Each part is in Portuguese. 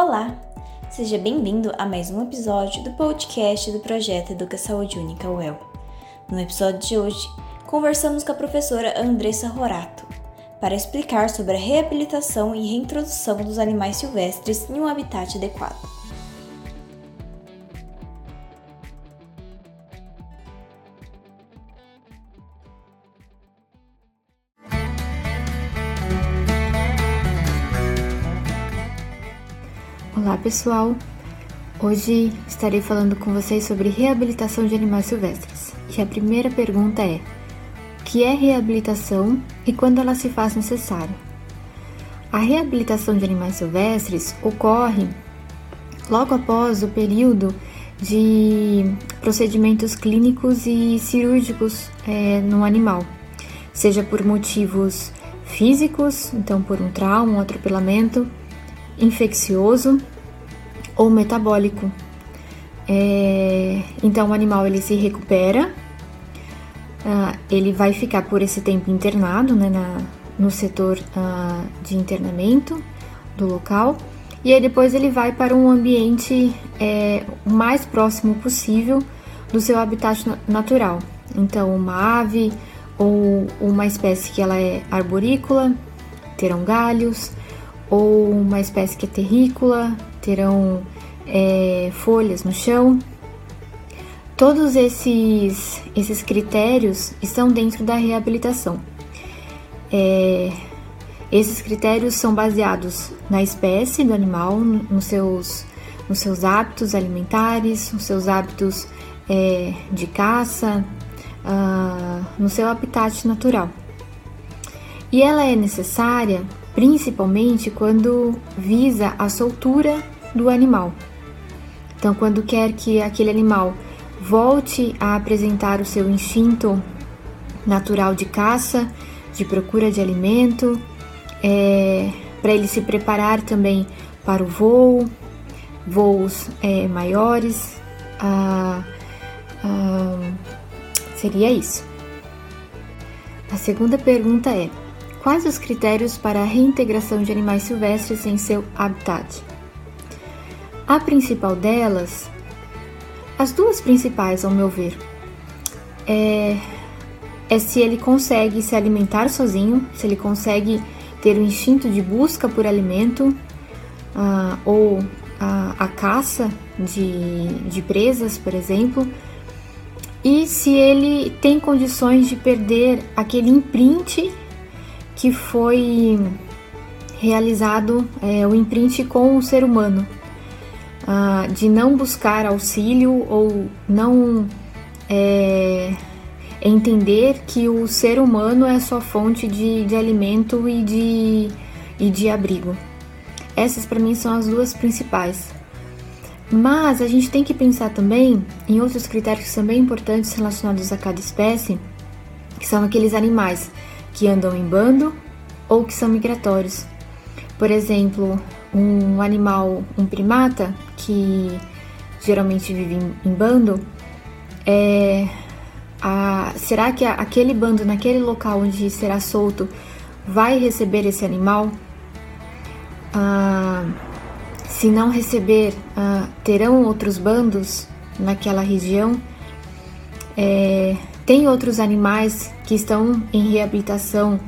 Olá! Seja bem-vindo a mais um episódio do podcast do projeto Educa Saúde Única UEL. No episódio de hoje, conversamos com a professora Andressa Rorato para explicar sobre a reabilitação e reintrodução dos animais silvestres em um habitat adequado. Olá pessoal! Hoje estarei falando com vocês sobre reabilitação de animais silvestres. E a primeira pergunta é: o que é reabilitação e quando ela se faz necessária? A reabilitação de animais silvestres ocorre logo após o período de procedimentos clínicos e cirúrgicos é, no animal, seja por motivos físicos, então por um trauma, um atropelamento, infeccioso ou metabólico. É, então o animal ele se recupera, uh, ele vai ficar por esse tempo internado né, na, no setor uh, de internamento do local e aí depois ele vai para um ambiente é, mais próximo possível do seu habitat natural. Então uma ave ou uma espécie que ela é arborícola terão galhos, ou uma espécie que é terrícola, terão é, folhas no chão. Todos esses, esses critérios estão dentro da reabilitação. É, esses critérios são baseados na espécie do animal, nos seus, nos seus hábitos alimentares, nos seus hábitos é, de caça, uh, no seu habitat natural. E ela é necessária principalmente quando visa a soltura do animal. Então, quando quer que aquele animal volte a apresentar o seu instinto natural de caça, de procura de alimento, é, para ele se preparar também para o voo, voos é, maiores, ah, ah, seria isso. A segunda pergunta é: Quais os critérios para a reintegração de animais silvestres em seu habitat? A principal delas, as duas principais, ao meu ver, é, é se ele consegue se alimentar sozinho, se ele consegue ter o instinto de busca por alimento uh, ou a, a caça de, de presas, por exemplo, e se ele tem condições de perder aquele imprint que foi realizado é, o imprint com o ser humano, ah, de não buscar auxílio ou não é, entender que o ser humano é sua fonte de, de alimento e de, e de abrigo. Essas para mim são as duas principais. Mas a gente tem que pensar também em outros critérios que são bem importantes relacionados a cada espécie, que são aqueles animais que andam em bando ou que são migratórios. Por exemplo, um animal, um primata, que geralmente vive em, em bando, é, a, será que a, aquele bando, naquele local onde será solto, vai receber esse animal? Ah, se não receber, ah, terão outros bandos naquela região? É, tem outros animais que estão em reabilitação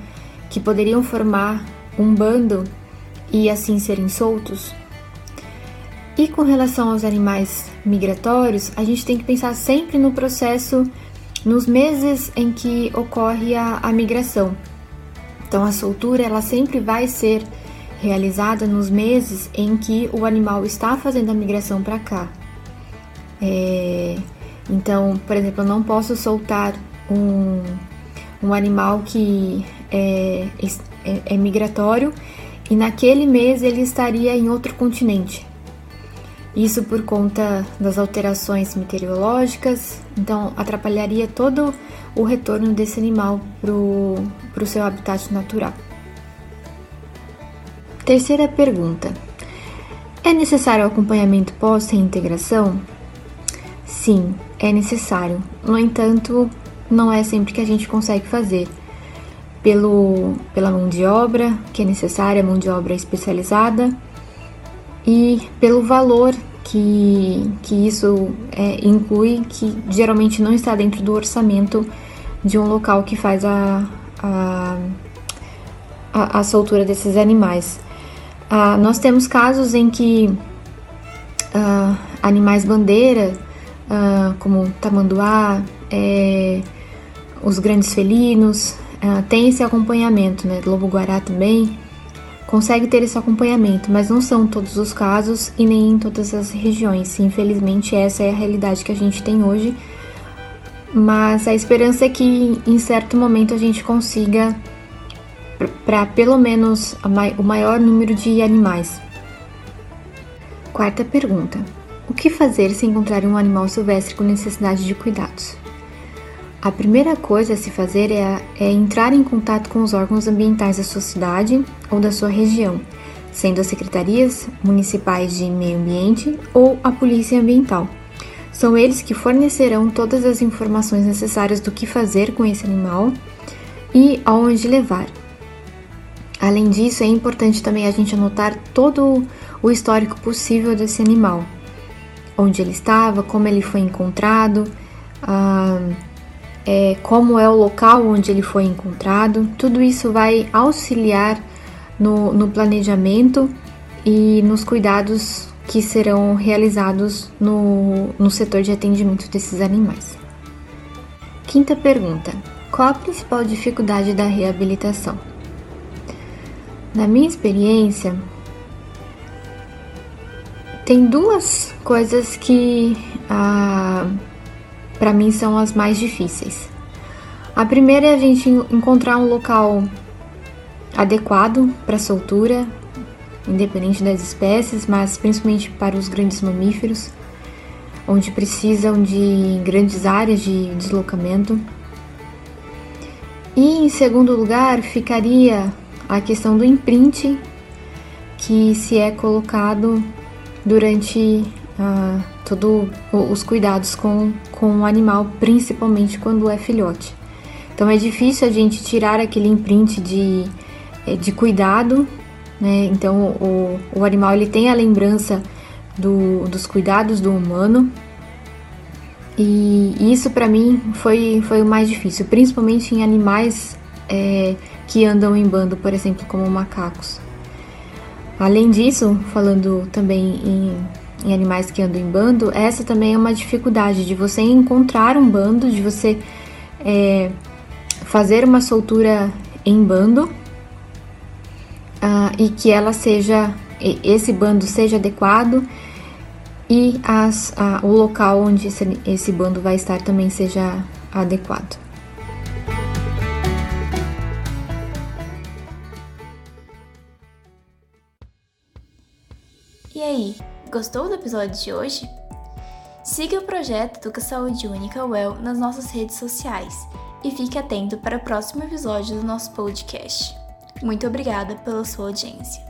que poderiam formar um bando e assim serem soltos? E com relação aos animais migratórios, a gente tem que pensar sempre no processo, nos meses em que ocorre a, a migração. Então, a soltura ela sempre vai ser realizada nos meses em que o animal está fazendo a migração para cá. É, então, por exemplo, eu não posso soltar um, um animal que é, é, é migratório e naquele mês ele estaria em outro continente. Isso por conta das alterações meteorológicas, então atrapalharia todo o retorno desse animal para o seu habitat natural. Terceira pergunta: É necessário acompanhamento pós-reintegração? Sim, é necessário. No entanto, não é sempre que a gente consegue fazer. Pelo, pela mão de obra, que é necessária, mão de obra especializada, e pelo valor que, que isso é, inclui, que geralmente não está dentro do orçamento de um local que faz a, a, a, a soltura desses animais. Ah, nós temos casos em que ah, animais bandeira, ah, como tamanduá, é, os grandes felinos, ah, tem esse acompanhamento, né? Lobo-guará também consegue ter esse acompanhamento, mas não são todos os casos e nem em todas as regiões. Infelizmente, essa é a realidade que a gente tem hoje. Mas a esperança é que em certo momento a gente consiga para pelo menos o maior número de animais. Quarta pergunta: O que fazer se encontrar um animal silvestre com necessidade de cuidados? A primeira coisa a se fazer é, é, entrar em contato com os órgãos ambientais da sua cidade ou da sua região, sendo as secretarias municipais de meio ambiente ou a polícia ambiental. São eles que fornecerão todas as informações necessárias do que fazer com esse animal e aonde levar. Além disso, é importante também a gente anotar todo o histórico possível desse animal, onde ele estava, como ele foi encontrado. Ah, é, como é o local onde ele foi encontrado. Tudo isso vai auxiliar no, no planejamento e nos cuidados que serão realizados no, no setor de atendimento desses animais. Quinta pergunta: Qual a principal dificuldade da reabilitação? Na minha experiência, tem duas coisas que ah, para mim são as mais difíceis. A primeira é a gente encontrar um local adequado para soltura, independente das espécies, mas principalmente para os grandes mamíferos, onde precisam de grandes áreas de deslocamento. E em segundo lugar, ficaria a questão do imprint que se é colocado durante uh, todos os cuidados com, com o animal, principalmente quando é filhote. Então é difícil a gente tirar aquele imprint de, eh, de cuidado, né? Então o, o animal ele tem a lembrança do, dos cuidados do humano. E isso para mim foi, foi o mais difícil, principalmente em animais é, que andam em bando, por exemplo, como macacos. Além disso, falando também em em animais que andam em bando, essa também é uma dificuldade de você encontrar um bando, de você é, fazer uma soltura em bando uh, e que ela seja, esse bando seja adequado e as, o local onde esse, esse bando vai estar também seja adequado. E aí, Gostou do episódio de hoje? Siga o projeto Educa Saúde Única Well nas nossas redes sociais e fique atento para o próximo episódio do nosso podcast. Muito obrigada pela sua audiência.